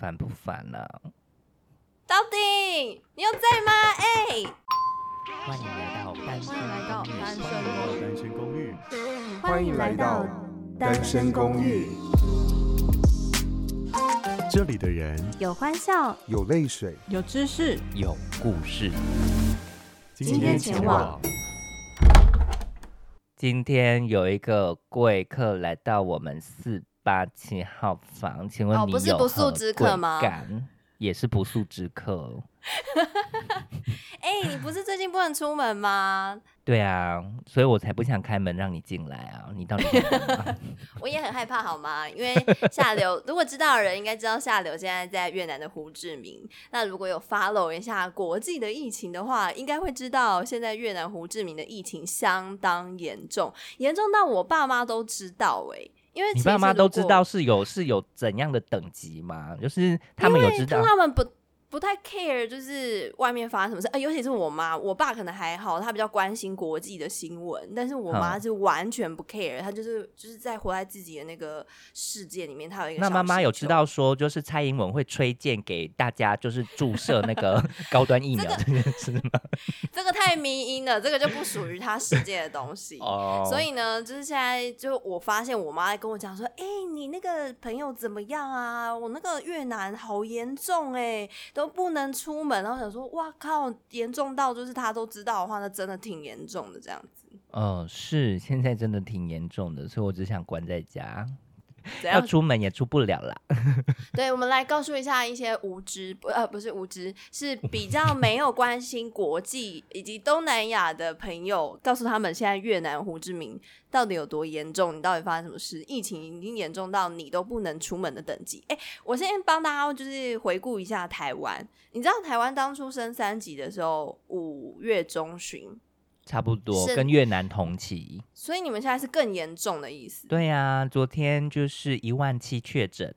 烦不烦呢、啊？到底你有在吗？哎、欸，欢迎来到单身公寓。欢迎来到单身公寓。这里的人有欢笑，有泪水，有知识，有故事。今天前往。今天有一个贵客来到我们四八七号房，请问你有何贵干？也是不速之客。哎、欸，你不是最近不能出门吗？对啊，所以我才不想开门让你进来啊！你到底？我也很害怕，好吗？因为下流，如果知道的人应该知道下流现在在越南的胡志明。那如果有 follow 一下国际的疫情的话，应该会知道现在越南胡志明的疫情相当严重，严重到我爸妈都知道哎、欸。因为你爸妈都知道是有是有怎样的等级吗？就是他们有知道，他们不。不太 care，就是外面发生什么事，呃，尤其是我妈，我爸可能还好，他比较关心国际的新闻，但是我妈是完全不 care，她就是就是在活在自己的那个世界里面。她有一个，那妈妈有知道说，就是蔡英文会推荐给大家，就是注射那个 高端疫苗这件事吗？这个太迷因了，这个就不属于她世界的东西。哦，所以呢，就是现在就我发现我妈跟我讲说，哎、欸，你那个朋友怎么样啊？我那个越南好严重哎、欸。都不能出门，然后想说，哇靠，严重到就是他都知道的话，那真的挺严重的这样子。嗯、是，现在真的挺严重的，所以我只想关在家。要出门也出不了啦。对，我们来告诉一下一些无知，不呃，不是无知，是比较没有 关心国际以及东南亚的朋友，告诉他们现在越南胡志明到底有多严重，你到底发生什么事？疫情已经严重到你都不能出门的等级。哎，我先帮大家就是回顾一下台湾，你知道台湾当初升三级的时候，五月中旬。差不多跟越南同期，所以你们现在是更严重的意思？对呀、啊，昨天就是一万七确诊，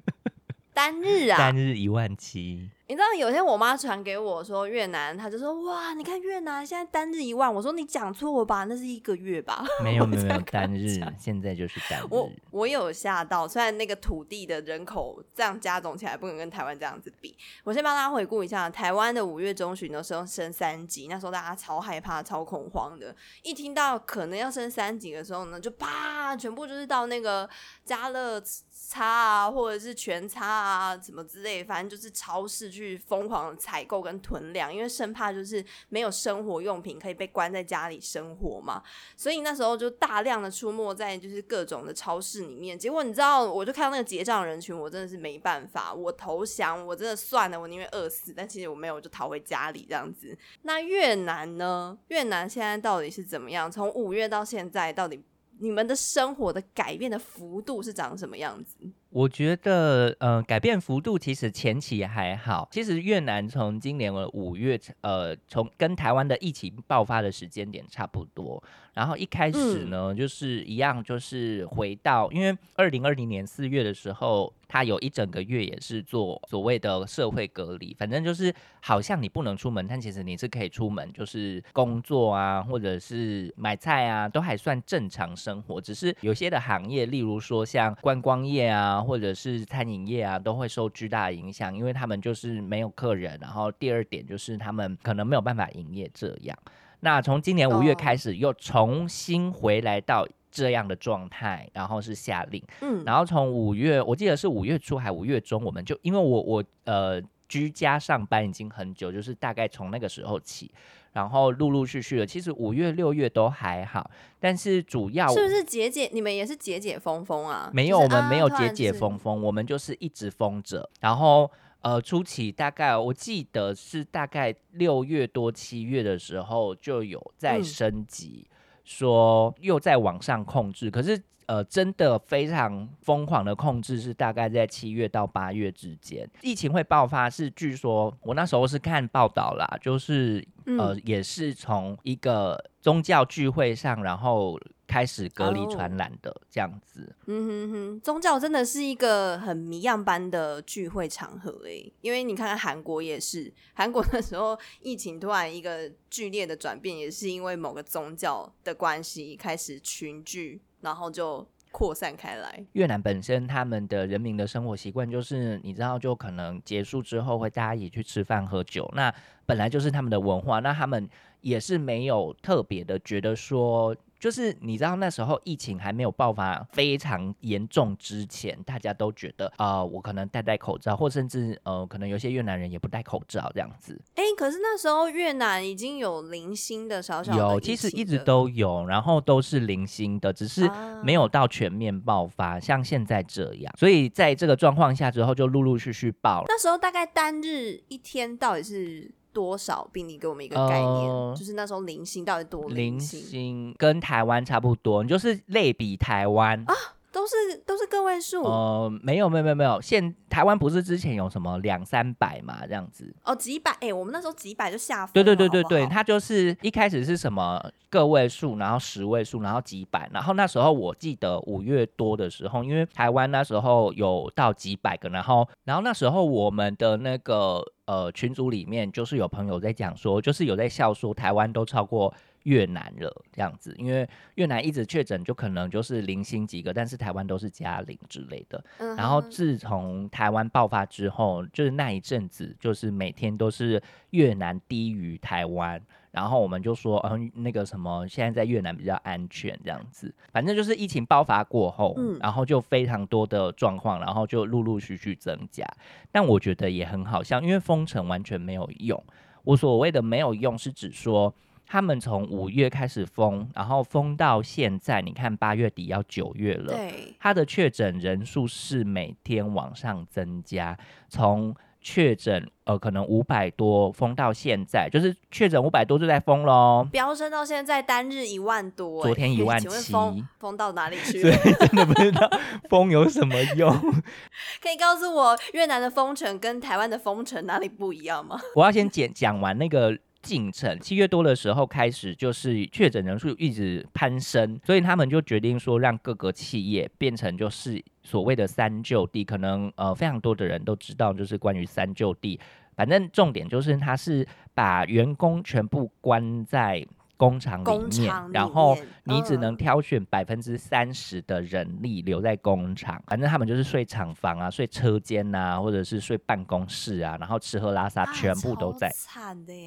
单日啊，单日一万七。你知道有天我妈传给我说越南，她就说哇，你看越南现在单日一万，我说你讲错了吧，那是一个月吧？没有没有没有单日，现在就是单日。我我有吓到，虽然那个土地的人口这样加总起来不能跟台湾这样子比。我先帮大家回顾一下，台湾的五月中旬的时候升三级，那时候大家超害怕、超恐慌的，一听到可能要升三级的时候呢，就啪，全部就是到那个家乐差啊，或者是全差啊，什么之类，反正就是超市。去疯狂采购跟囤粮，因为生怕就是没有生活用品可以被关在家里生活嘛，所以那时候就大量的出没在就是各种的超市里面。结果你知道，我就看到那个结账人群，我真的是没办法，我投降，我真的算了，我宁愿饿死。但其实我没有，就逃回家里这样子。那越南呢？越南现在到底是怎么样？从五月到现在，到底你们的生活的改变的幅度是长什么样子？我觉得，呃，改变幅度其实前期还好。其实越南从今年的五月，呃，从跟台湾的疫情爆发的时间点差不多。然后一开始呢，嗯、就是一样，就是回到，因为二零二零年四月的时候，他有一整个月也是做所谓的社会隔离。反正就是好像你不能出门，但其实你是可以出门，就是工作啊，或者是买菜啊，都还算正常生活。只是有些的行业，例如说像观光业啊。或者是餐饮业啊，都会受巨大的影响，因为他们就是没有客人。然后第二点就是他们可能没有办法营业这样。那从今年五月开始，又重新回来到这样的状态，然后是下令。嗯，然后从五月，我记得是五月初还五月中，我们就因为我我呃居家上班已经很久，就是大概从那个时候起。然后陆陆续续的，其实五月六月都还好，但是主要是不是解解？你们也是解解封封啊？没有，就是、我们没有解解封封，我们就是一直封着。然后呃，初期大概我记得是大概六月多七月的时候就有在升级，嗯、说又在往上控制，可是。呃，真的非常疯狂的控制是大概在七月到八月之间，疫情会爆发是据说我那时候是看报道啦，就是呃、嗯、也是从一个宗教聚会上，然后开始隔离传染的这样子。嗯哼哼，宗教真的是一个很谜样般的聚会场合诶、欸，因为你看看韩国也是，韩国的时候疫情突然一个剧烈的转变，也是因为某个宗教的关系开始群聚。然后就扩散开来。越南本身他们的人民的生活习惯就是，你知道，就可能结束之后会大家一起去吃饭喝酒，那本来就是他们的文化，那他们也是没有特别的觉得说。就是你知道那时候疫情还没有爆发非常严重之前，大家都觉得啊、呃，我可能戴戴口罩，或甚至呃，可能有些越南人也不戴口罩这样子。哎、欸，可是那时候越南已经有零星的小小的有，其实一直都有，然后都是零星的，只是没有到全面爆发，啊、像现在这样。所以在这个状况下之后，就陆陆续续爆了。那时候大概单日一天到底是？多少病例给我们一个概念，呃、就是那时候零星到底多零星？跟台湾差不多，你就是类比台湾啊，都是都是个位数。呃，没有没有没有没有，现台湾不是之前有什么两三百嘛，这样子哦，几百哎、欸，我们那时候几百就下。对对对对对，它就是一开始是什么个位数，然后十位数，然后几百，然后那时候我记得五月多的时候，因为台湾那时候有到几百个，然后然后那时候我们的那个。呃，群组里面就是有朋友在讲说，就是有在笑说台湾都超过越南了这样子，因为越南一直确诊就可能就是零星几个，但是台湾都是加零之类的。嗯、然后自从台湾爆发之后，就是那一阵子，就是每天都是越南低于台湾。然后我们就说，嗯，那个什么，现在在越南比较安全，这样子。反正就是疫情爆发过后，嗯，然后就非常多的状况，然后就陆陆续续增加。但我觉得也很好笑，因为封城完全没有用。我所谓的没有用，是指说他们从五月开始封，然后封到现在，你看八月底要九月了，对，他的确诊人数是每天往上增加，从。确诊呃，可能五百多封到现在，就是确诊五百多就在封喽，飙升到现在单日一万多，昨天 一万七，封封到哪里去？所以真的不知道封有什么用。可以告诉我越南的封城跟台湾的封城哪里不一样吗？我要先讲讲完那个。进程七月多的时候开始，就是确诊人数一直攀升，所以他们就决定说，让各个企业变成就是所谓的三就地。可能呃非常多的人都知道，就是关于三就地。反正重点就是，他是把员工全部关在。工厂里面，然后你只能挑选百分之三十的人力留在工厂，反正他们就是睡厂房啊，睡车间啊，或者是睡办公室啊，然后吃喝拉撒全部都在。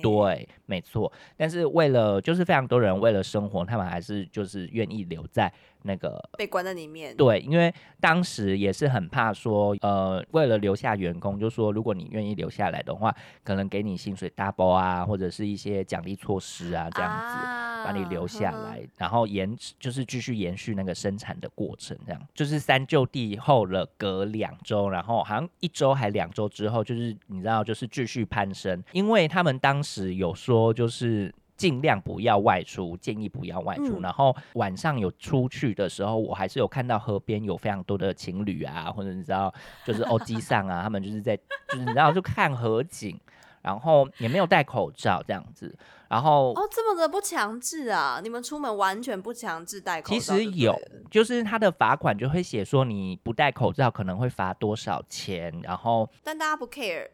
对，没错。但是为了就是非常多人为了生活，他们还是就是愿意留在。那个被关在里面，对，因为当时也是很怕说，呃，为了留下员工，就说如果你愿意留下来的话，可能给你薪水 double 啊，或者是一些奖励措施啊，这样子、啊、把你留下来，嗯、然后延就是继续延续那个生产的过程，这样就是三就地后了隔两周，然后好像一周还两周之后，就是你知道，就是继续攀升，因为他们当时有说就是。尽量不要外出，建议不要外出。嗯、然后晚上有出去的时候，我还是有看到河边有非常多的情侣啊，或者你知道，就是欧吉桑啊，他们就是在，就是你知道就看河景，然后也没有戴口罩这样子。然后哦，这么的不强制啊？你们出门完全不强制戴口罩？其实有，就是他的罚款就会写说你不戴口罩可能会罚多少钱，然后但大家不 care。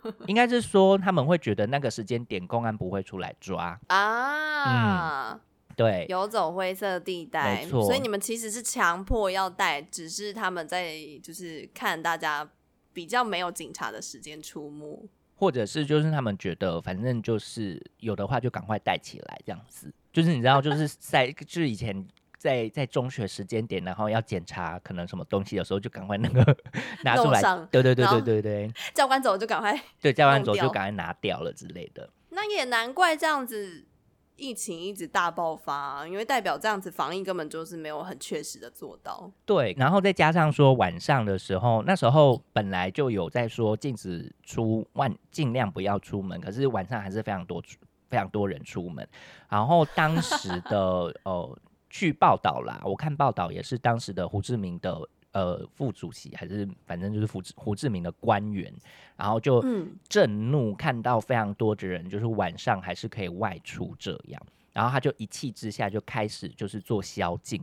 应该是说他们会觉得那个时间点公安不会出来抓。啊，嗯，对，游走灰色地带，没错，所以你们其实是强迫要带，只是他们在就是看大家比较没有警察的时间出没，或者是就是他们觉得反正就是有的话就赶快带起来这样子，就是你知道就是在 就是以前。在在中学时间点，然后要检查可能什么东西的时候，就赶快那个 拿出来。对对对对对对。教官走就赶快。对，教官走就赶快拿掉了之类的。那也难怪这样子疫情一直大爆发啊，因为代表这样子防疫根本就是没有很确实的做到。对，然后再加上说晚上的时候，那时候本来就有在说禁止出万，尽量不要出门，可是晚上还是非常多非常多人出门。然后当时的 呃。据报道啦，我看报道也是当时的胡志明的呃副主席，还是反正就是胡胡志明的官员，然后就震怒，看到非常多的人就是晚上还是可以外出这样，然后他就一气之下就开始就是做宵禁，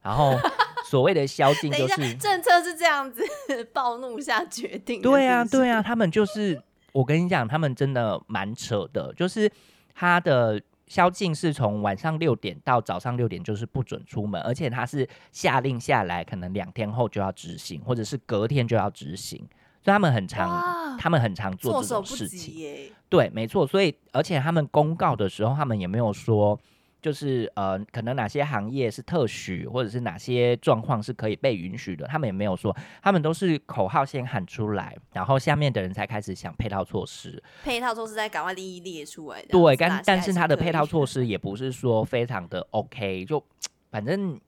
然后 所谓的宵禁就是政策是这样子暴怒下决定，对啊对啊，他们就是我跟你讲，他们真的蛮扯的，就是他的。宵禁是从晚上六点到早上六点，就是不准出门，而且他是下令下来，可能两天后就要执行，或者是隔天就要执行，所以他们很常，他们很常做这种事情。对，没错，所以而且他们公告的时候，他们也没有说。就是呃，可能哪些行业是特许，或者是哪些状况是可以被允许的，他们也没有说，他们都是口号先喊出来，然后下面的人才开始想配套措施。配套措施再赶快一一列出来。对，但但是他的配套措施也不是说非常的 OK，就 反正。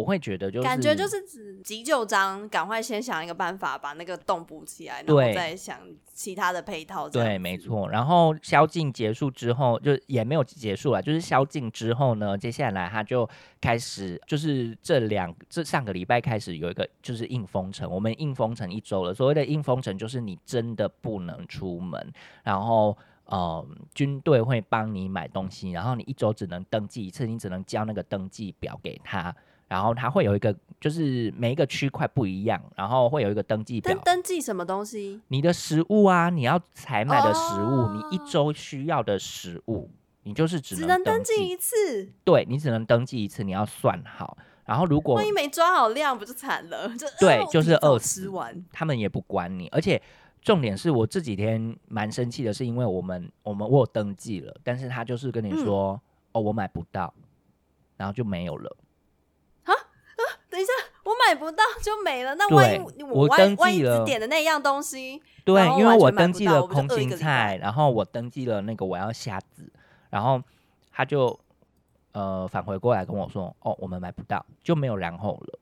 我会觉得就是感觉就是指急救章，赶快先想一个办法把那个洞补起来，然后再想其他的配套。对，没错。然后宵禁结束之后，就也没有结束了，就是宵禁之后呢，接下来他就开始，就是这两这上个礼拜开始有一个就是硬封城，我们硬封城一周了。所谓的硬封城，就是你真的不能出门，然后呃，军队会帮你买东西，然后你一周只能登记一次，你只能交那个登记表给他。然后它会有一个，就是每一个区块不一样，然后会有一个登记表。登记什么东西？你的食物啊，你要采买的食物，哦、你一周需要的食物，你就是只能只能登记一次。对，你只能登记一次，你要算好。然后如果万一没抓好量，不就惨了？就对，就是饿死。吃完，他们也不管你。而且重点是我这几天蛮生气的，是因为我们我们我有登记了，但是他就是跟你说，嗯、哦，我买不到，然后就没有了。买不到就没了。那万一我登记了点的那样东西，对，因为我登记了空心菜，然后我登记了那个我要虾子，然后他就呃返回过来跟我说：“哦，我们买不到，就没有然后了。”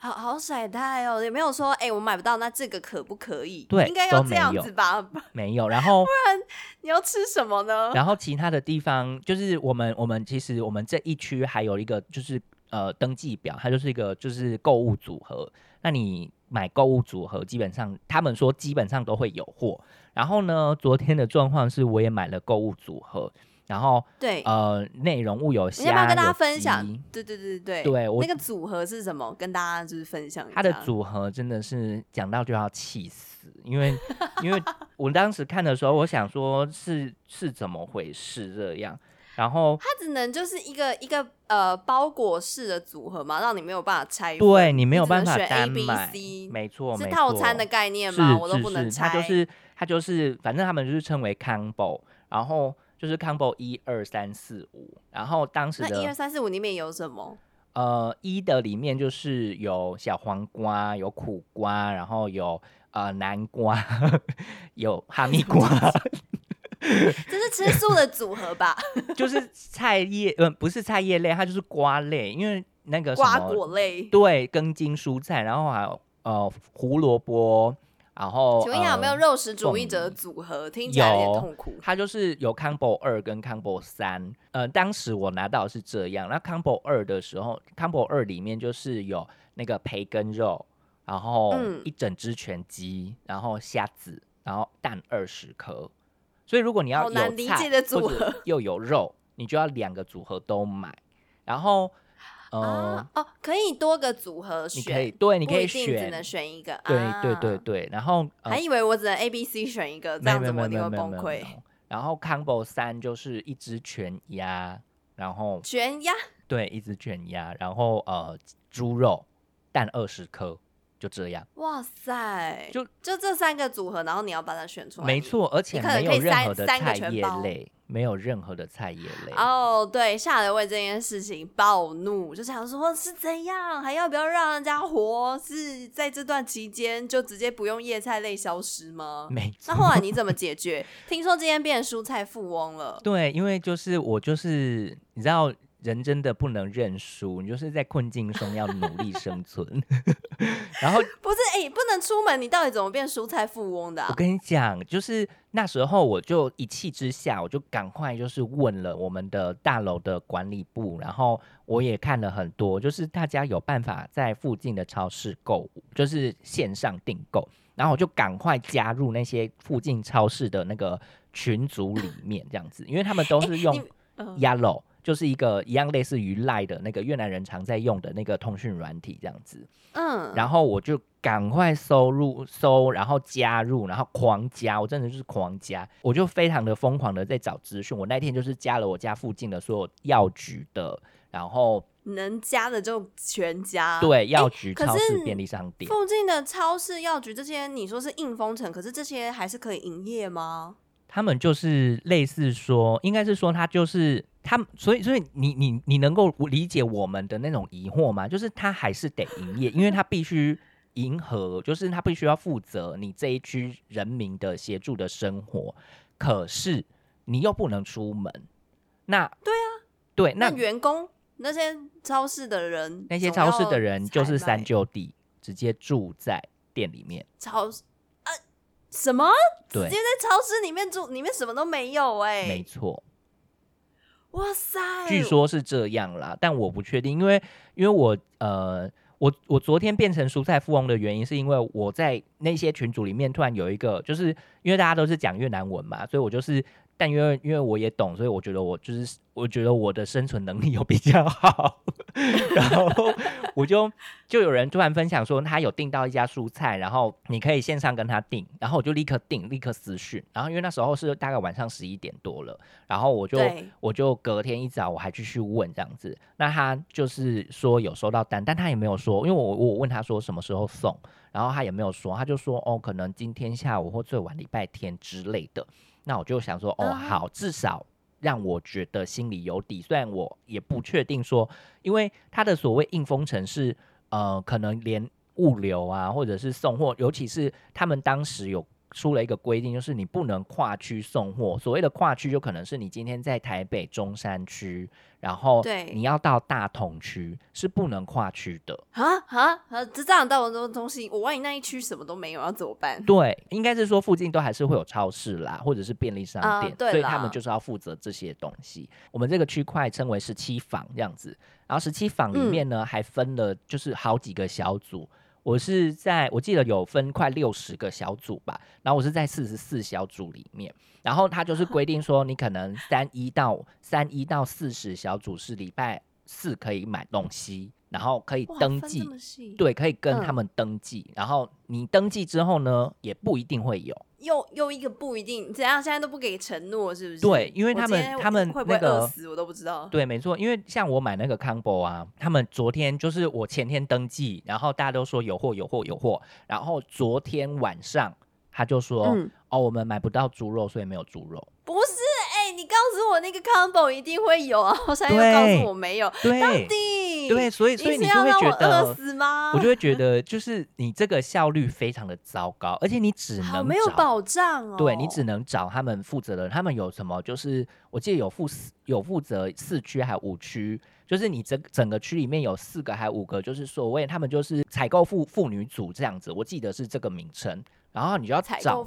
好好甩态哦，也没有说：“哎、欸，我买不到，那这个可不可以？”对，应该要这样子吧？没有，然后 不然你要吃什么呢？然后其他的地方就是我们我们其实我们这一区还有一个就是。呃，登记表它就是一个就是购物组合，那你买购物组合，基本上他们说基本上都会有货。然后呢，昨天的状况是我也买了购物组合，然后对呃内容物有虾，你要不要跟大家分享？对对对对对，我那个组合是什么？跟大家就是分享一下。它的组合真的是讲到就要气死，因为因为我当时看的时候，我想说是是怎么回事这样。然后它只能就是一个一个呃包裹式的组合嘛，让你没有办法拆。对，你没有办法单买，没错，是套餐的概念吗？我都不能拆。它就是它就是，反正他们就是称为 combo，然后就是 combo 一二三四五，然后当时的那一二三四五里面有什么？呃，一的里面就是有小黄瓜，有苦瓜，然后有呃南瓜，有哈密 瓜。这是吃素的组合吧？就是菜叶，呃，不是菜叶类，它就是瓜类，因为那个瓜果类，对，根茎蔬菜，然后还有呃胡萝卜，然后请问一下有没有肉食主义者的组合？听起来有点痛苦。它就是有 combo 二跟 combo 三，呃，当时我拿到是这样。那 combo 二的时候，combo 二里面就是有那个培根肉，然后一整只全鸡，然后虾子，然后蛋二十颗。所以如果你要有菜的组合又有肉，你就要两个组合都买。然后，呃，啊、哦，可以多个组合选，你可以对，你可以选，只能选一个。对对对对，然后、呃、还以为我只能 A B C 选一个，这样子我一定会崩溃。然后 Combo 三就是一只全鸭，然后全鸭，对，一只全鸭，然后呃猪肉蛋二十颗。就这样，哇塞！就就这三个组合，然后你要把它选出来。没错，而且没有任何的菜叶类，没有任何的菜叶类。哦，oh, 对，夏德为这件事情暴怒，就想说是怎样，还要不要让人家活？是在这段期间就直接不用叶菜类消失吗？没错。那后来你怎么解决？听说今天变蔬菜富翁了。对，因为就是我就是你知道。人真的不能认输，你就是在困境中要努力生存。然后不是哎、欸，不能出门，你到底怎么变蔬菜富翁的、啊？我跟你讲，就是那时候我就一气之下，我就赶快就是问了我们的大楼的管理部，然后我也看了很多，就是大家有办法在附近的超市购物，就是线上订购，然后我就赶快加入那些附近超市的那个群组里面，这样子，因为他们都是用 Yellow。就是一个一样类似于 Line 的那个越南人常在用的那个通讯软体这样子。嗯，然后我就赶快搜入搜，然后加入，然后狂加，我真的就是狂加，我就非常的疯狂的在找资讯。我那天就是加了我家附近的所有药局的，然后能加的就全加。对，药局、超市、便利商店附近的超市、药局这些，你说是硬封城，可是这些还是可以营业吗？他们就是类似说，应该是说他就是他，所以所以你你你能够理解我们的那种疑惑吗？就是他还是得营业，因为他必须迎合，就是他必须要负责你这一区人民的协助的生活，可是你又不能出门。那对啊，对，那，那员工那些超市的人，那些超市的人就是三就地，直接住在店里面。超市。什么？直接在超市里面住，里面什么都没有哎、欸。没错。哇塞！据说是这样啦，但我不确定，因为因为我呃，我我昨天变成蔬菜富翁的原因，是因为我在那些群组里面突然有一个，就是因为大家都是讲越南文嘛，所以我就是。但因为因为我也懂，所以我觉得我就是我觉得我的生存能力有比较好，然后我就就有人突然分享说他有订到一家蔬菜，然后你可以线上跟他订，然后我就立刻订，立刻私讯，然后因为那时候是大概晚上十一点多了，然后我就我就隔天一早我还继续问这样子，那他就是说有收到单，但他也没有说，因为我我问他说什么时候送，然后他也没有说，他就说哦可能今天下午或最晚礼拜天之类的。那我就想说，哦，好，至少让我觉得心里有底。虽然我也不确定说，因为他的所谓硬封城是，呃，可能连物流啊，或者是送货，尤其是他们当时有。出了一个规定，就是你不能跨区送货。所谓的跨区，就可能是你今天在台北中山区，然后你要到大同区，是不能跨区的。啊啊啊！这这样到很多东西，我万一那一区什么都没有，要怎么办？对，应该是说附近都还是会有超市啦，或者是便利商店，嗯、所以他们就是要负责这些东西。我们这个区块称为十七坊这样子，然后十七坊里面呢、嗯、还分了就是好几个小组。我是在，我记得有分快六十个小组吧，然后我是在四十四小组里面，然后他就是 规定说，你可能三一到三一到四十小组是礼拜四可以买东西，然后可以登记，对，可以跟他们登记，嗯，然后你登记之后呢，也不一定会有。又又一个不一定，怎样？现在都不给承诺，是不是？对，因为他们他们会不会饿死，我都不知道。对，没错，因为像我买那个 combo 啊，他们昨天就是我前天登记，然后大家都说有货有货有货，然后昨天晚上他就说、嗯、哦，我们买不到猪肉，所以没有猪肉。那个 combo 一定会有啊，我现在又告诉我没有，对，到底。对，所以所以你就会觉得饿死吗？我就会觉得，就是你这个效率非常的糟糕，而且你只能没有保障哦。对，你只能找他们负责的，他们有什么？就是我记得有负有负责四区还有五区，就是你整整个区里面有四个还五个，就是所谓他们就是采购妇妇女组这样子，我记得是这个名称。然后你就要找，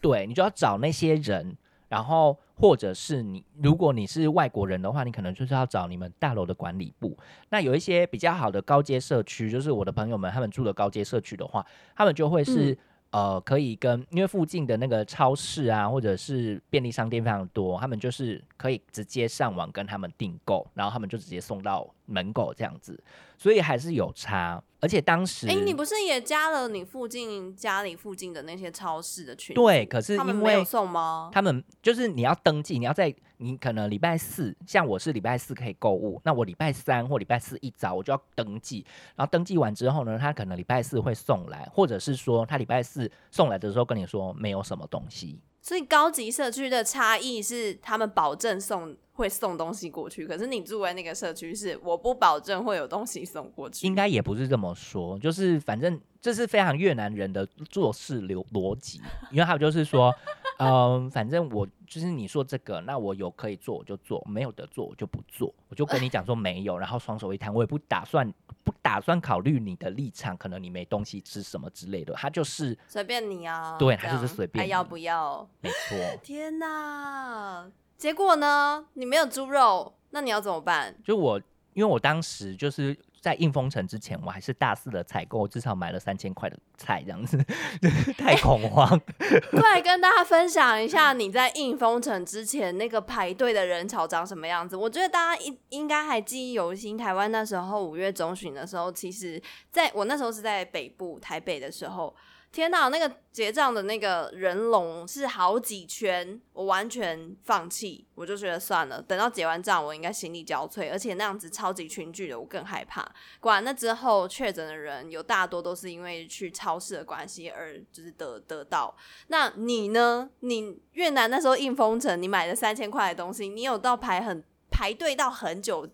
对，你就要找那些人。然后，或者是你，如果你是外国人的话，你可能就是要找你们大楼的管理部。那有一些比较好的高阶社区，就是我的朋友们他们住的高阶社区的话，他们就会是、嗯、呃，可以跟因为附近的那个超市啊，或者是便利商店非常多，他们就是可以直接上网跟他们订购，然后他们就直接送到门口这样子，所以还是有差。而且当时，哎、欸，你不是也加了你附近家里附近的那些超市的群？对，可是因为他们没有送吗？他们就是你要登记，你要在你可能礼拜四，像我是礼拜四可以购物，那我礼拜三或礼拜四一早我就要登记，然后登记完之后呢，他可能礼拜四会送来，或者是说他礼拜四送来的时候跟你说没有什么东西。所以高级社区的差异是他们保证送。会送东西过去，可是你住在那个社区是我不保证会有东西送过去。应该也不是这么说，就是反正这是非常越南人的做事流逻辑，因为他们就是说，嗯、呃，反正我就是你说这个，那我有可以做我就做，没有的做我就不做，我就跟你讲说没有，然后双手一摊，我也不打算不打算考虑你的立场，可能你没东西吃什么之类的，他就是随便你啊，对，他就是随便，还要不要？没错。天哪！结果呢？你没有猪肉，那你要怎么办？就我，因为我当时就是在应封城之前，我还是大肆的采购，至少买了三千块的菜，这样子 太恐慌。过来跟大家分享一下，你在应封城之前那个排队的人潮长什么样子？我觉得大家应应该还记忆犹新。台湾那时候五月中旬的时候，其实在我那时候是在北部台北的时候。天哪，那个结账的那个人龙是好几圈，我完全放弃，我就觉得算了，等到结完账，我应该心力交瘁，而且那样子超级群聚的，我更害怕。果然，那之后确诊的人有大多都是因为去超市的关系而就是得得到。那你呢？你越南那时候应封城，你买了三千块的东西，你有到排很排队到很久？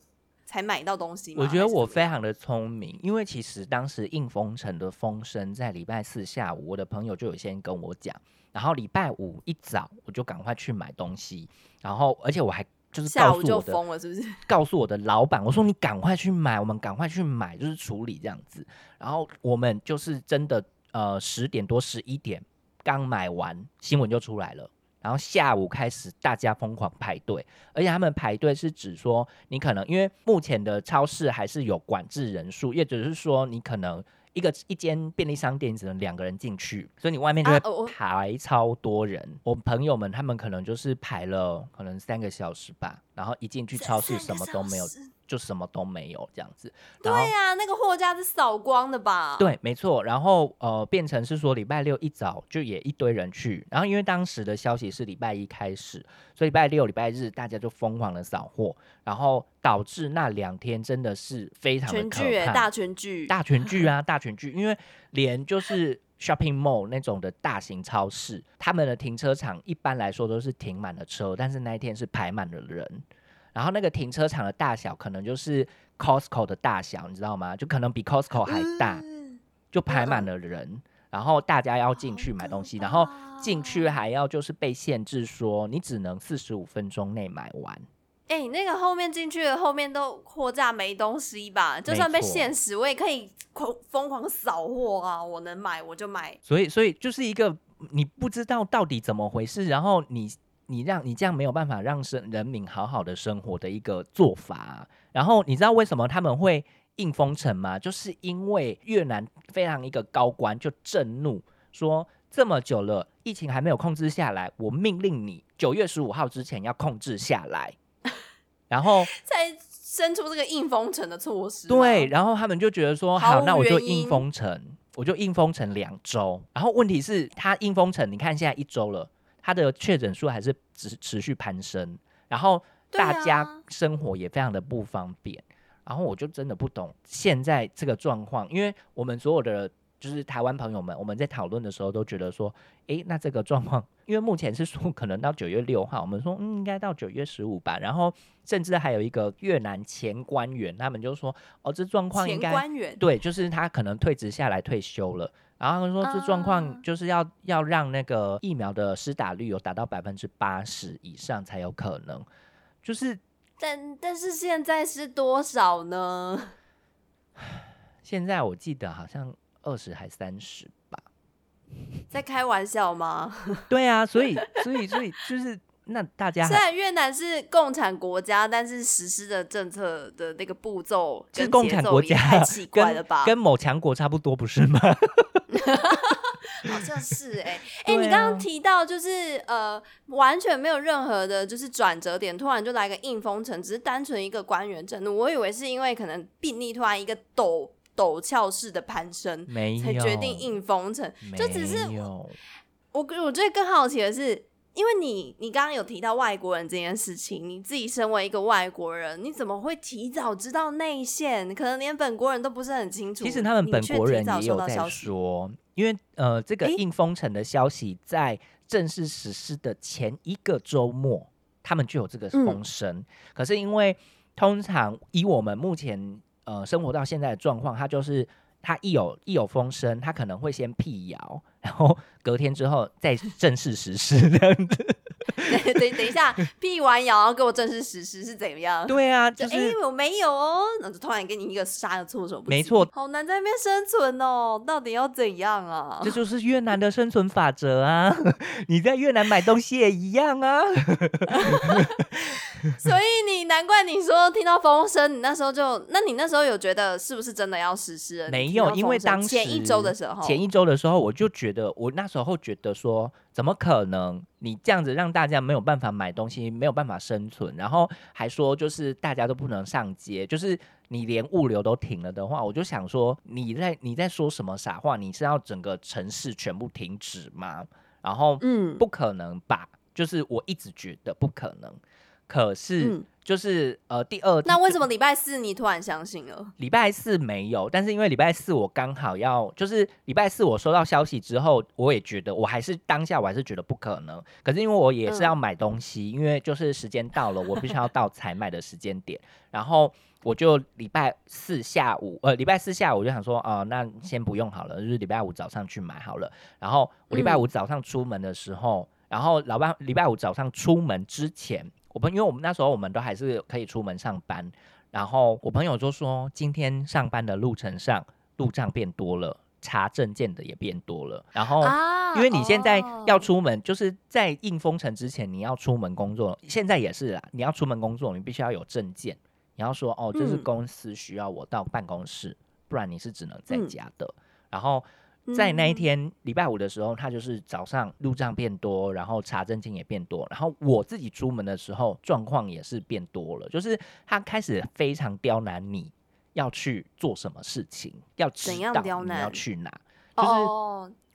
才买到东西吗？我觉得我非常的聪明，因为其实当时应封城的风声在礼拜四下午，我的朋友就有先跟我讲，然后礼拜五一早我就赶快去买东西，然后而且我还就是告诉我的，下午就疯了是不是？告诉我的老板，我说你赶快去买，我们赶快去买，就是处理这样子。然后我们就是真的呃十点多十一点刚买完，新闻就出来了。然后下午开始，大家疯狂排队，而且他们排队是指说，你可能因为目前的超市还是有管制人数，也只是说你可能一个一间便利商店只能两个人进去，所以你外面就会排超多人。啊、我朋友们他们可能就是排了可能三个小时吧，然后一进去超市什么都没有。就什么都没有这样子，对呀、啊，那个货架是扫光的吧？对，没错。然后呃，变成是说礼拜六一早就也一堆人去，然后因为当时的消息是礼拜一开始，所以礼拜六、礼拜日大家就疯狂的扫货，然后导致那两天真的是非常的可怕，群聚、欸，大全聚，大全聚啊，大全聚，因为连就是 shopping mall 那种的大型超市，他们的停车场一般来说都是停满了车，但是那一天是排满了人。然后那个停车场的大小可能就是 Costco 的大小，你知道吗？就可能比 Costco 还大，就排满了人。然后大家要进去买东西，然后进去还要就是被限制说你只能四十五分钟内买完。哎、欸，那个后面进去的后面都货架没东西吧？就算被限时，我也可以狂疯狂扫货啊！我能买我就买。所以，所以就是一个你不知道到底怎么回事，然后你。你让你这样没有办法让生人民好好的生活的一个做法啊。然后你知道为什么他们会硬封城吗？就是因为越南非常一个高官就震怒说，这么久了，疫情还没有控制下来，我命令你九月十五号之前要控制下来，然后 才生出这个硬封城的措施。对，然后他们就觉得说，好，那我就硬封城，我就硬封城两周。然后问题是，他硬封城，你看现在一周了。他的确诊数还是持持续攀升，然后大家生活也非常的不方便，然后我就真的不懂现在这个状况，因为我们所有的就是台湾朋友们，我们在讨论的时候都觉得说，诶，那这个状况，因为目前是说可能到九月六号，我们说嗯应该到九月十五吧，然后甚至还有一个越南前官员，他们就说哦这状况应该前官员。对，就是他可能退职下来退休了。然后他说，这状况就是要、uh, 要让那个疫苗的施打率有达到百分之八十以上才有可能，就是，但但是现在是多少呢？现在我记得好像二十还三十吧，在开玩笑吗？对啊，所以所以所以就是。那大家虽然越南是共产国家，但是实施的政策的那个步骤是共产国家，太奇怪了吧？跟，跟某强国差不多，不是吗？好像是哎、欸、哎、欸，你刚刚提到就是呃，完全没有任何的，就是转折点，突然就来个硬封城，只是单纯一个官员震怒，我以为是因为可能病例突然一个陡陡峭式的攀升，才决定硬封城，就只是我我觉得更好奇的是。因为你，你刚刚有提到外国人这件事情，你自己身为一个外国人，你怎么会提早知道内线？可能连本国人都不是很清楚。其实他们本国人也有在说，因为呃，这个应封城的消息在正式实施的前一个周末，他们就有这个风声。嗯、可是因为通常以我们目前呃生活到现在的状况，它就是。他一有一有风声，他可能会先辟谣，然后隔天之后再正式实施这样子。等等等一下，辟完谣然后给我正式实施是怎么样？对啊，就是哎、欸，我没有哦，那就突然给你一个杀的措手不及。没错，好难在那边生存哦，到底要怎样啊？这就是越南的生存法则啊！你在越南买东西也一样啊。所以你难怪你说听到风声，你那时候就，那你那时候有觉得是不是真的要实施了？没有，因为当时前一周的时候，前一周的时候，我就觉得，我那时候觉得说，怎么可能？你这样子让大家没有办法买东西，没有办法生存，然后还说就是大家都不能上街，就是你连物流都停了的话，我就想说，你在你在说什么傻话？你是要整个城市全部停止吗？然后，嗯，不可能吧？就是我一直觉得不可能。可是，就是、嗯、呃，第二，那为什么礼拜四你突然相信了？礼拜四没有，但是因为礼拜四我刚好要，就是礼拜四我收到消息之后，我也觉得我还是当下我还是觉得不可能。可是因为我也是要买东西，嗯、因为就是时间到了，我必须要到采买的时间点，然后我就礼拜四下午，呃，礼拜四下午我就想说，哦、呃，那先不用好了，就是礼拜五早上去买好了。然后我礼拜五早上出门的时候，嗯、然后老爸礼拜五早上出门之前。我朋友，因为我们那时候我们都还是可以出门上班，然后我朋友就说，今天上班的路程上路障变多了，查证件的也变多了。然后，因为你现在要出门，就是在应封城之前，你要出门工作，现在也是啦，你要出门工作，你必须要有证件，你要说哦，这是公司需要我到办公室，不然你是只能在家的。然后。在那一天礼拜五的时候，他就是早上路障变多，然后查证件也变多，然后我自己出门的时候状况也是变多了，就是他开始非常刁难你要去做什么事情，要怎样刁难要去哪，就是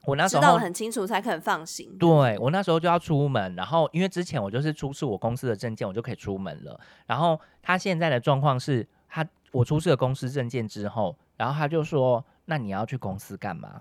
我那时候知道很清楚才肯放心。对，我那时候就要出门，然后因为之前我就是出示我公司的证件，我就可以出门了。然后他现在的状况是他我出示了公司证件之后，然后他就说：“那你要去公司干嘛？”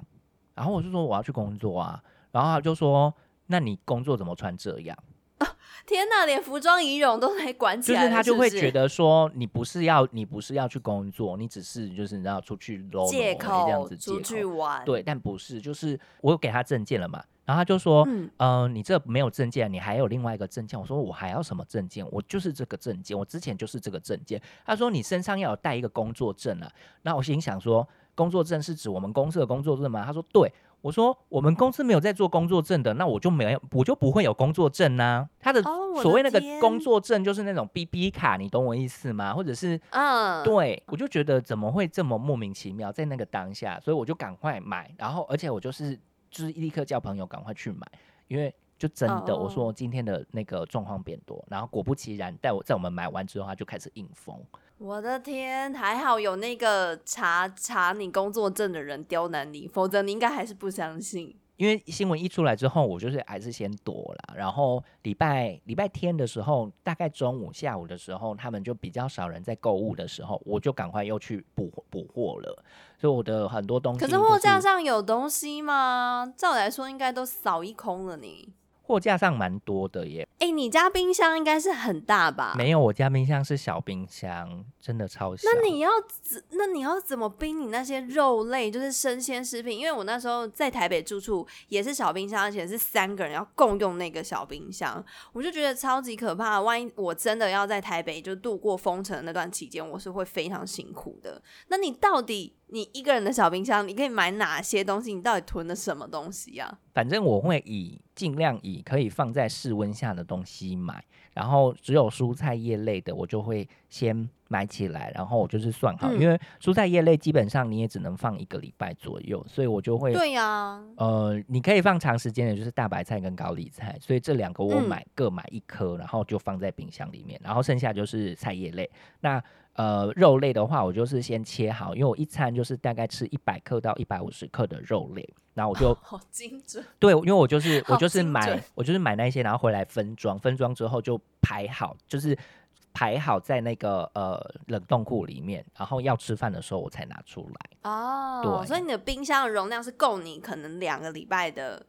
然后我就说我要去工作啊，然后他就说，那你工作怎么穿这样？啊、天哪，连服装仪容都可以管起来，就是他就会觉得说你不是要你不是要去工作，你只是就是你要出去搂搂借口这样子出去玩，对，但不是，就是我有给他证件了嘛，然后他就说，嗯、呃，你这没有证件，你还有另外一个证件。我说我还要什么证件？我就是这个证件，我之前就是这个证件。他说你身上要有带一个工作证啊，那我心想说。工作证是指我们公司的工作证吗？他说对，我说我们公司没有在做工作证的，那我就没有，我就不会有工作证呐、啊。他的所谓那个工作证就是那种 BB 卡，你懂我意思吗？或者是嗯，对，我就觉得怎么会这么莫名其妙，在那个当下，所以我就赶快买，然后而且我就是就是立刻叫朋友赶快去买，因为就真的我说今天的那个状况变多，然后果不其然，在我在我们买完之后，他就开始硬封。我的天，还好有那个查查你工作证的人刁难你，否则你应该还是不相信。因为新闻一出来之后，我就是还是先躲了。然后礼拜礼拜天的时候，大概中午下午的时候，他们就比较少人在购物的时候，我就赶快又去补补货了。所以我的很多东西，可是货架上有东西吗？照理来说，应该都扫一空了呢。货架上蛮多的耶，哎、欸，你家冰箱应该是很大吧？没有，我家冰箱是小冰箱，真的超小。那你要怎？那你要怎么冰你那些肉类，就是生鲜食品？因为我那时候在台北住处也是小冰箱，而且是三个人要共用那个小冰箱，我就觉得超级可怕。万一我真的要在台北就度过封城那段期间，我是会非常辛苦的。那你到底？你一个人的小冰箱，你可以买哪些东西？你到底囤了什么东西呀？反正我会以尽量以可以放在室温下的东西买，然后只有蔬菜叶类的，我就会先买起来，然后我就是算好，嗯、因为蔬菜叶类基本上你也只能放一个礼拜左右，所以我就会对呀、啊，呃，你可以放长时间的，就是大白菜跟高丽菜，所以这两个我买、嗯、各买一颗，然后就放在冰箱里面，然后剩下就是菜叶类。那呃，肉类的话，我就是先切好，因为我一餐就是大概吃一百克到一百五十克的肉类，然后我就、哦、好精准。对，因为我就是我就是买我就是买那些，然后回来分装，分装之后就排好，就是排好在那个呃冷冻库里面，然后要吃饭的时候我才拿出来。哦，对，所以你的冰箱的容量是够你可能两个礼拜的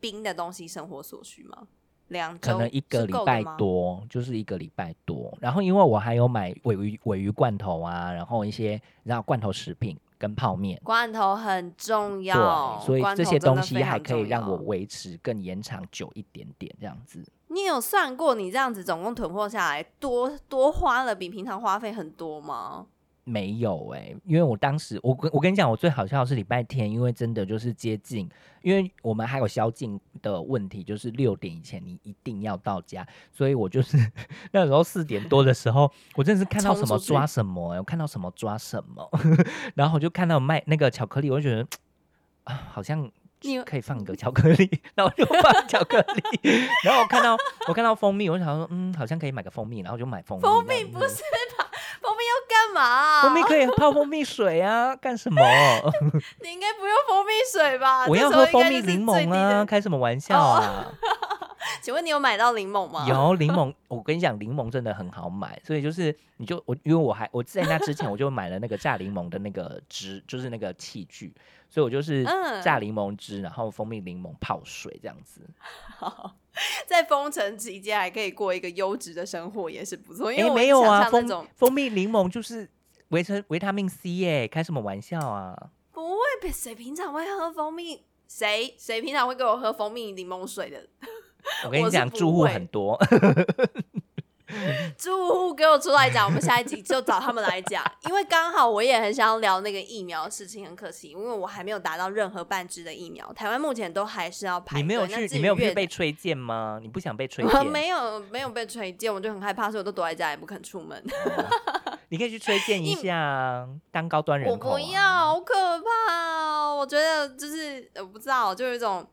冰的东西生活所需吗？两可能一个礼拜多，就是一个礼拜多。然后因为我还有买尾鱼尾鱼罐头啊，然后一些然后罐头食品跟泡面。罐头很重要，对，所以这些东西还可以让我维持更延长久一点点这样子。你有算过你这样子总共囤货下来多多花了比平常花费很多吗？没有哎、欸，因为我当时我跟我跟你讲，我最好笑的是礼拜天，因为真的就是接近，因为我们还有宵禁的问题，就是六点以前你一定要到家，所以我就是 那时候四点多的时候，我真的是看到什么抓什么、欸，我看到什么抓什么，然后我就看到卖那个巧克力，我就觉得 啊，好像。你可以放个巧克力，然后就放巧克力，然后我看到我看到蜂蜜，我想说，嗯，好像可以买个蜂蜜，然后就买蜂蜜。蜂蜜不是吧？蜂蜜要干嘛啊？蜂蜜可以泡蜂蜜水啊，干什么？你应该不用蜂蜜水吧？我要喝蜂蜜柠檬啊，开什么玩笑啊？请问你有买到柠檬吗？有柠檬，我跟你讲，柠檬真的很好买，所以就是你就我，因为我还我在那之前我就买了那个榨柠檬的那个汁，就是那个器具。所以我就是榨柠檬汁，嗯、然后蜂蜜柠檬泡水这样子。好，在封城期间还可以过一个优质的生活，也是不错。因为、欸、没有啊，蜂蜂蜜柠檬就是维生维他命 C 耶，开什么玩笑啊？不会，谁平常会喝蜂蜜？谁谁平常会给我喝蜂蜜柠檬水的？我跟你讲，住户很多。住户给我出来讲，我们下一集就找他们来讲。因为刚好我也很想要聊那个疫苗的事情，很可惜，因为我还没有达到任何半支的疫苗。台湾目前都还是要排队。你没有去？你没有去被推荐吗？你不想被 推荐？没有，没有被推荐，我就很害怕，所以我都躲在家，也不肯出门。哦、你可以去推荐一下，当高端人口、啊。我不要，好可怕哦！我觉得就是我不知道，就有一种。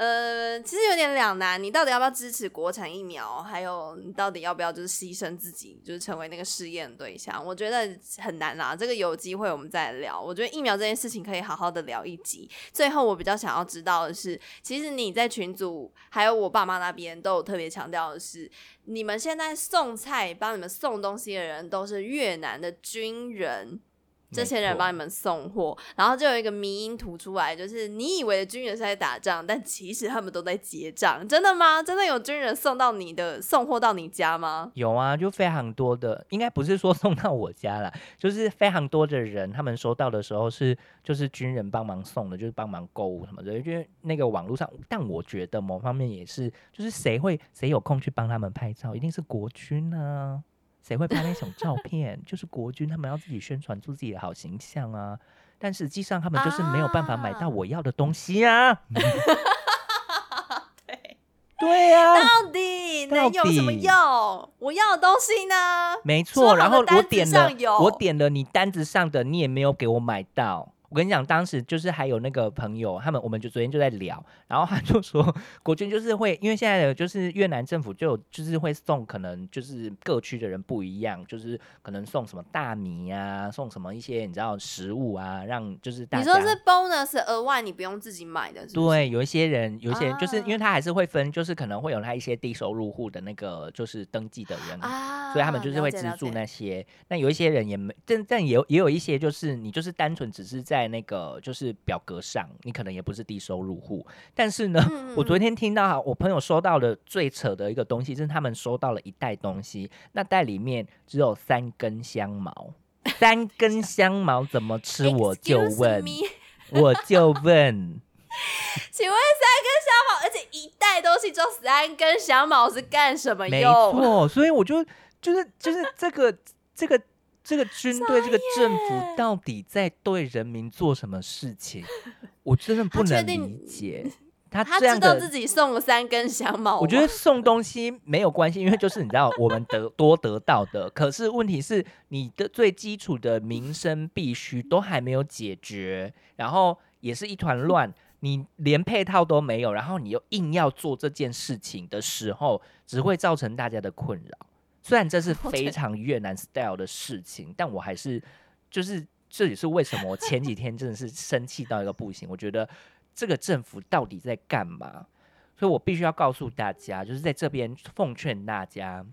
呃，其实有点两难，你到底要不要支持国产疫苗？还有你到底要不要就是牺牲自己，就是成为那个试验对象？我觉得很难啦，这个有机会我们再聊。我觉得疫苗这件事情可以好好的聊一集。最后，我比较想要知道的是，其实你在群组还有我爸妈那边都有特别强调的是，你们现在送菜帮你们送东西的人都是越南的军人。这些人帮你们送货，然后就有一个迷因图出来，就是你以为的军人是在打仗，但其实他们都在结账。真的吗？真的有军人送到你的，送货到你家吗？有啊，就非常多的，应该不是说送到我家啦，就是非常多的人，他们收到的时候是就是军人帮忙送的，就是帮忙购物什么的。因为那个网络上，但我觉得某方面也是，就是谁会谁有空去帮他们拍照，一定是国军啊。谁会拍那种照片？就是国军，他们要自己宣传出自己的好形象啊。但实际上，他们就是没有办法买到我要的东西啊。对 对呀，到底能有什么用？我要的东西呢？没错，然后我点了，我点了你单子上的，你也没有给我买到。我跟你讲，当时就是还有那个朋友，他们我们就昨天就在聊，然后他就说，国军就是会，因为现在的就是越南政府就就是会送，可能就是各区的人不一样，就是可能送什么大米啊，送什么一些你知道食物啊，让就是大家。你说是 bonus 额外，你不用自己买的是不是？对，有一些人，有一些人就是因为他还是会分，就是可能会有他一些低收入户的那个就是登记的人啊，所以他们就是会资助那些。那有一些人也没，但但也有也有一些就是你就是单纯只是在。那个就是表格上，你可能也不是低收入户，但是呢，嗯、我昨天听到我朋友收到的最扯的一个东西，就是他们收到了一袋东西，那袋里面只有三根香茅，三根 香茅怎么吃？我就问，我就问，请问三根香茅，而且一袋东西只有三根香茅是干什么用？没 错，所以我就就是就是这个这个。这个军队，这个政府到底在对人民做什么事情？我真的不能理解。他他知道自己送了三根香茅。我觉得送东西没有关系，因为就是你知道，我们得多得到的。可是问题是，你的最基础的民生必须都还没有解决，然后也是一团 乱。你连配套都没有，然后你又硬要做这件事情的时候，只会造成大家的困扰。虽然这是非常越南 style 的事情，但我还是就是这也是为什么我前几天真的是生气到一个不行。我觉得这个政府到底在干嘛？所以我必须要告诉大家，就是在这边奉劝大家，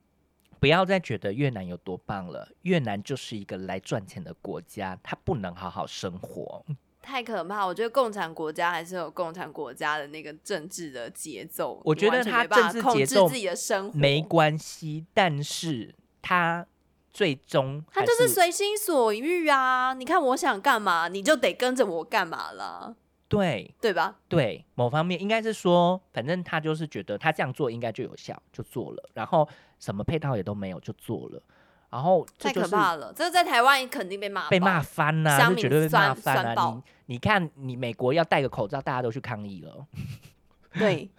不要再觉得越南有多棒了。越南就是一个来赚钱的国家，它不能好好生活。太可怕！我觉得共产国家还是有共产国家的那个政治的节奏。我觉得他政治节奏自己的生活没关系，但是他最终他就是随心所欲啊！你看我想干嘛，你就得跟着我干嘛了。对，对吧？对，某方面应该是说，反正他就是觉得他这样做应该就有效，就做了。然后什么配套也都没有，就做了。然然后太可怕了，这个在台湾肯定被骂，被骂翻呐、绝对被骂翻啊！你你看，你美国要戴个口罩，大家都去抗议了。对。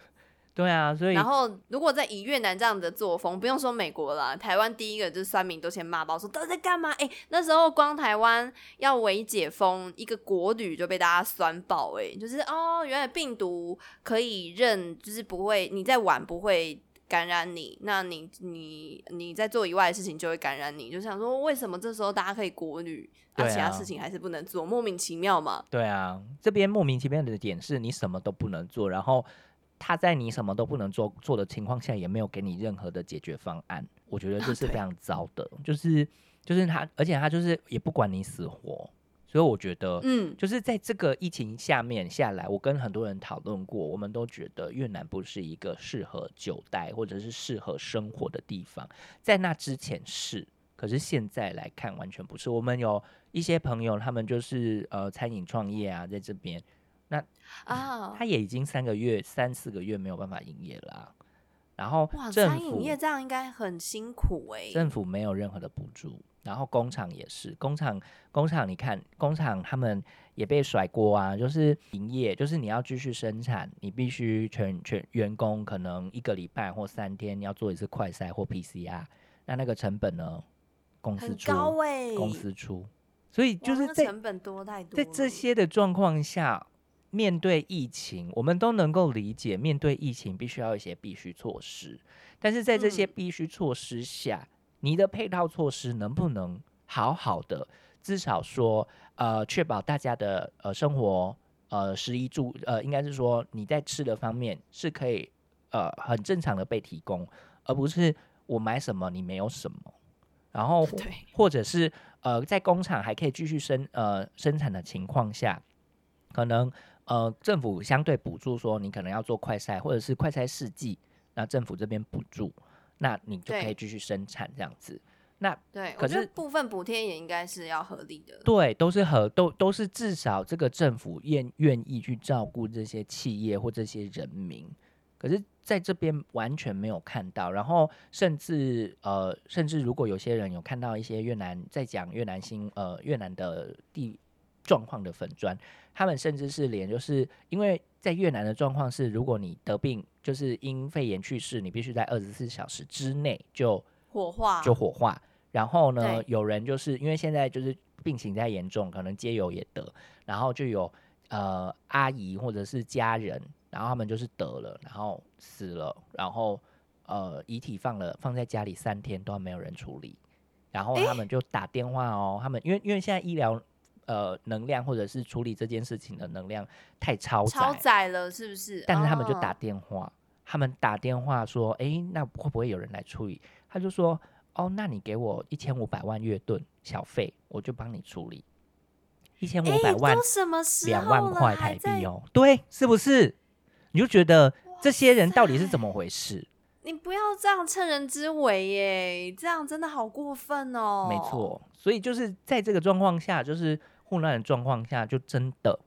对啊，所以然后如果在以越南这样的作风，不用说美国了，台湾第一个就是酸民都先骂爆，说都在干嘛？哎，那时候光台湾要微解封，一个国旅就被大家酸爆，哎，就是哦，原来病毒可以认，就是不会你在玩不会感染你，那你你你在做以外的事情就会感染你，就想说为什么这时候大家可以国旅，那、啊、其他事情还是不能做，莫名其妙嘛？对啊，这边莫名其妙的点是你什么都不能做，然后。他在你什么都不能做做的情况下，也没有给你任何的解决方案，我觉得这是非常糟的。啊、就是就是他，而且他就是也不管你死活，所以我觉得，嗯，就是在这个疫情下面下来，我跟很多人讨论过，我们都觉得越南不是一个适合久待或者是适合生活的地方。在那之前是，可是现在来看完全不是。我们有一些朋友，他们就是呃餐饮创业啊，在这边。那啊，他也已经三个月、三四个月没有办法营业了、啊。然后，哇，餐饮业这样应该很辛苦哎、欸。政府没有任何的补助，然后工厂也是，工厂工厂，你看工厂他们也被甩锅啊，就是营业，就是你要继续生产，你必须全全员工可能一个礼拜或三天你要做一次快筛或 PCR，那那个成本呢，公司出，高欸、公司出，所以就是在成本多太多，在这些的状况下。面对疫情，我们都能够理解，面对疫情必须要一些必须措施。但是在这些必须措施下，嗯、你的配套措施能不能好好的，至少说，呃，确保大家的呃生活，呃，食衣住，呃，应该是说你在吃的方面是可以，呃，很正常的被提供，而不是我买什么你没有什么，然后 或者是呃，在工厂还可以继续生呃生产的情况下，可能。呃，政府相对补助说你可能要做快筛或者是快筛试剂，那政府这边补助，那你就可以继续生产这样子。那对，可是部分补贴也应该是要合理的。对，都是合都都是至少这个政府愿愿意去照顾这些企业或这些人民，可是在这边完全没有看到。然后甚至呃，甚至如果有些人有看到一些越南在讲越南新呃越南的地。状况的粉砖，他们甚至是连就是因为在越南的状况是，如果你得病就是因肺炎去世，你必须在二十四小时之内就火化，就火化。然后呢，有人就是因为现在就是病情在严重，可能街友也得，然后就有呃阿姨或者是家人，然后他们就是得了，然后死了，然后呃遗体放了放在家里三天都没有人处理，然后他们就打电话哦，欸、他们因为因为现在医疗。呃，能量或者是处理这件事情的能量太超载，超载了，是不是？但是他们就打电话，哦、他们打电话说：“哎、欸，那会不会有人来处理？”他就说：“哦，那你给我一千五百万月盾小费，我就帮你处理。一千五百万，两万块台币哦，对，是不是？你就觉得这些人到底是怎么回事？你不要这样趁人之危耶，这样真的好过分哦。没错，所以就是在这个状况下，就是。混乱的状况下，就真的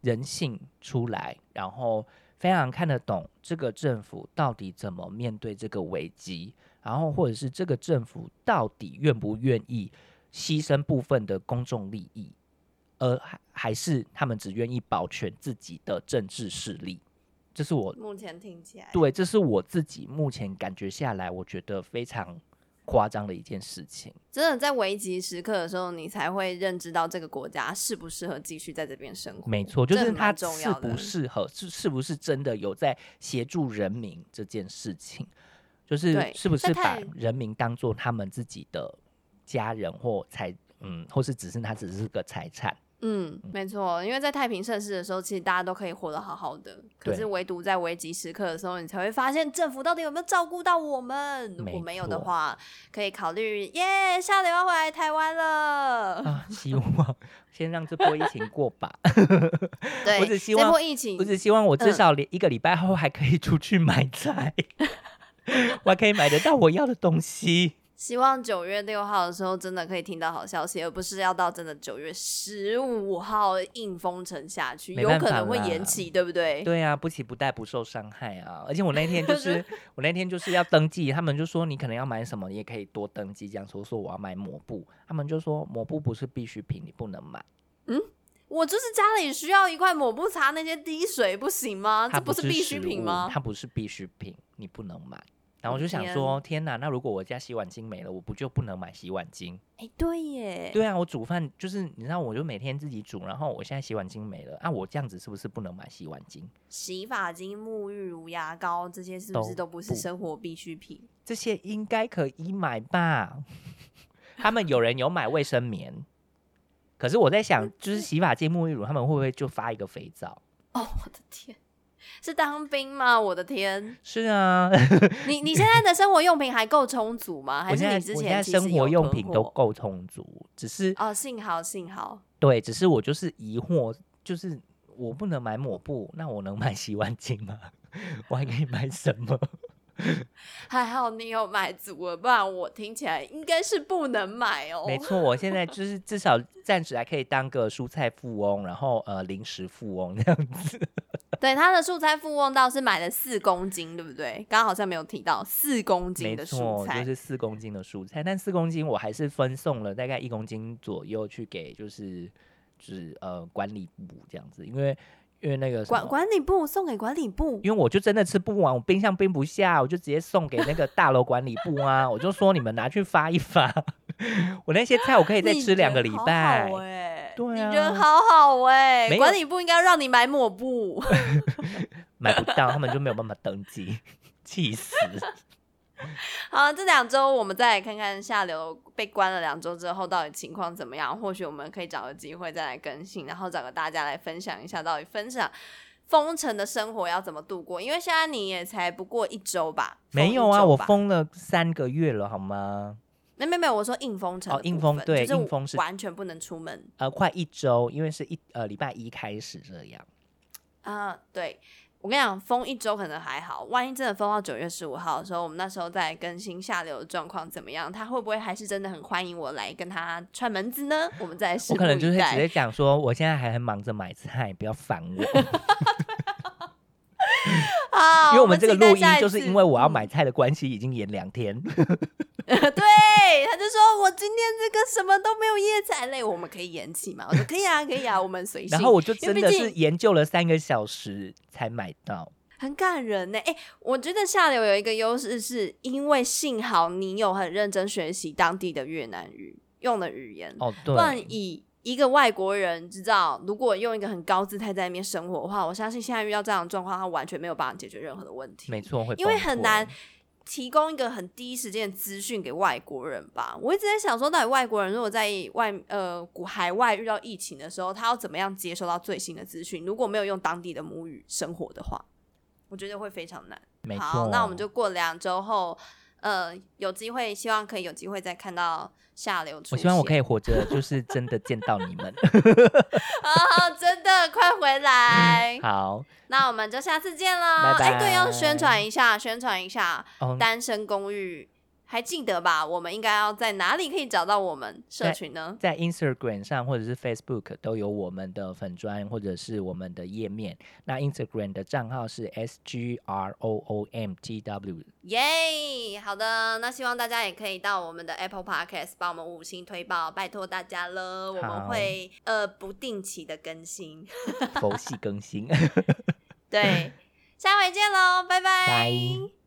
人性出来，然后非常看得懂这个政府到底怎么面对这个危机，然后或者是这个政府到底愿不愿意牺牲部分的公众利益，而还还是他们只愿意保全自己的政治势力。这是我目前听起来，对，这是我自己目前感觉下来，我觉得非常。夸张的一件事情，真的在危急时刻的时候，你才会认知到这个国家适不适合继续在这边生活。没错，就是它适不适合，是是不是真的有在协助人民这件事情，就是是不是把人民当做他们自己的家人或财，嗯，或是只是他只是个财产。嗯，没错，因为在太平盛世的时候，其实大家都可以活得好好的。可是唯独在危急时刻的时候，你才会发现政府到底有没有照顾到我们。如果没有的话，可以考虑耶，下礼拜回来台湾了。啊，希望先让这波疫情过吧。对，我只希望这波疫情，我只希望我至少一个礼拜后还可以出去买菜，嗯、我还可以买得到我要的东西。希望九月六号的时候真的可以听到好消息，而不是要到真的九月十五号硬封城下去，有可能会延期，对不对？对啊，不期不待，不受伤害啊！而且我那天 就是我那天就是要登记，他们就说你可能要买什么，你也可以多登记。这样说说我要买抹布，他们就说抹布不是必需品，你不能买。嗯，我就是家里需要一块抹布擦那些滴水，不行吗？不这不是必需品吗？它不是必需品，你不能买。然后我就想说，天哪！那如果我家洗碗巾没了，我不就不能买洗碗巾？哎，对耶。对啊，我煮饭就是你知道，我就每天自己煮。然后我现在洗碗巾没了，啊，我这样子是不是不能买洗碗巾？洗发精、沐浴乳、牙膏这些是不是都不是生活必需品？这些应该可以买吧？他们有人有买卫生棉，可是我在想，就是洗发精、沐浴乳，他们会不会就发一个肥皂？哦，我的天！是当兵吗？我的天！是啊，你你现在的生活用品还够充足吗？还是你之前生活用品都够充足？只是哦，幸好幸好。对，只是我就是疑惑，就是我不能买抹布，那我能买洗碗巾吗？我还可以买什么？还好你有买足了，不然我听起来应该是不能买哦。没错，我现在就是 至少暂时还可以当个蔬菜富翁，然后呃零食富翁这样子。对，他的蔬菜富翁倒是买了四公斤，对不对？刚刚好像没有提到四公斤的蔬菜，就是四公斤的蔬菜，但四公斤我还是分送了大概一公斤左右去给，就是就是呃管理部这样子，因为。因为那个管管理部送给管理部，因为我就真的吃不完，我冰箱冰不下，我就直接送给那个大楼管理部啊！我就说你们拿去发一发，我那些菜我可以再吃两个礼拜。好好欸、对啊，你人好好哎、欸！管理部应该让你买抹布，买不到，他们就没有办法登记，气死。好，这两周我们再来看看下流被关了两周之后到底情况怎么样？或许我们可以找个机会再来更新，然后找个大家来分享一下，到底分享封城的生活要怎么度过？因为现在你也才不过一周吧？没有啊，我封了三个月了，好吗？没没没有，我说硬封城哦，硬封对，硬封是完全不能出门，呃，快一周，因为是一呃礼拜一开始这样啊、呃，对。我跟你讲，封一周可能还好，万一真的封到九月十五号的时候，我们那时候再更新下流的状况怎么样？他会不会还是真的很欢迎我来跟他串门子呢？我们再拭目以待。我可能就是直接讲说，我现在还很忙着买菜，不要烦我。好，因为我们这个录音就是因为我要买菜的关系，已经延两天。对，他就说我今天这个什么都没有叶菜类，我们可以延期吗？我说可以啊，可以啊，我们随性。然后我就真的是研究了三个小时才买到，很感人呢。哎，我觉得下流有一个优势，是因为幸好你有很认真学习当地的越南语用的语言哦，对。不然以一个外国人知道，如果用一个很高姿态在那边生活的话，我相信现在遇到这样的状况，他完全没有办法解决任何的问题。没错，会因为很难。提供一个很第一时间的资讯给外国人吧。我一直在想说，到底外国人如果在外呃古海外遇到疫情的时候，他要怎么样接收到最新的资讯？如果没有用当地的母语生活的话，我觉得会非常难。没错。好，那我们就过两周后，呃，有机会，希望可以有机会再看到下流出。我希望我可以活着，就是真的见到你们。啊，真的，快回来。好。那我们就下次见了。哎、欸，对，要宣传一下，宣传一下单身公寓，还记得吧？我们应该要在哪里可以找到我们社群呢？在，在 Instagram 上或者是 Facebook 都有我们的粉砖或者是我们的页面。那 Instagram 的账号是 S G R O O M T W。耶、yeah，好的，那希望大家也可以到我们的 Apple Podcast 帮我们五星推爆，拜托大家了。我们会呃不定期的更新，佛系更新。对，下回见喽，拜拜。拜。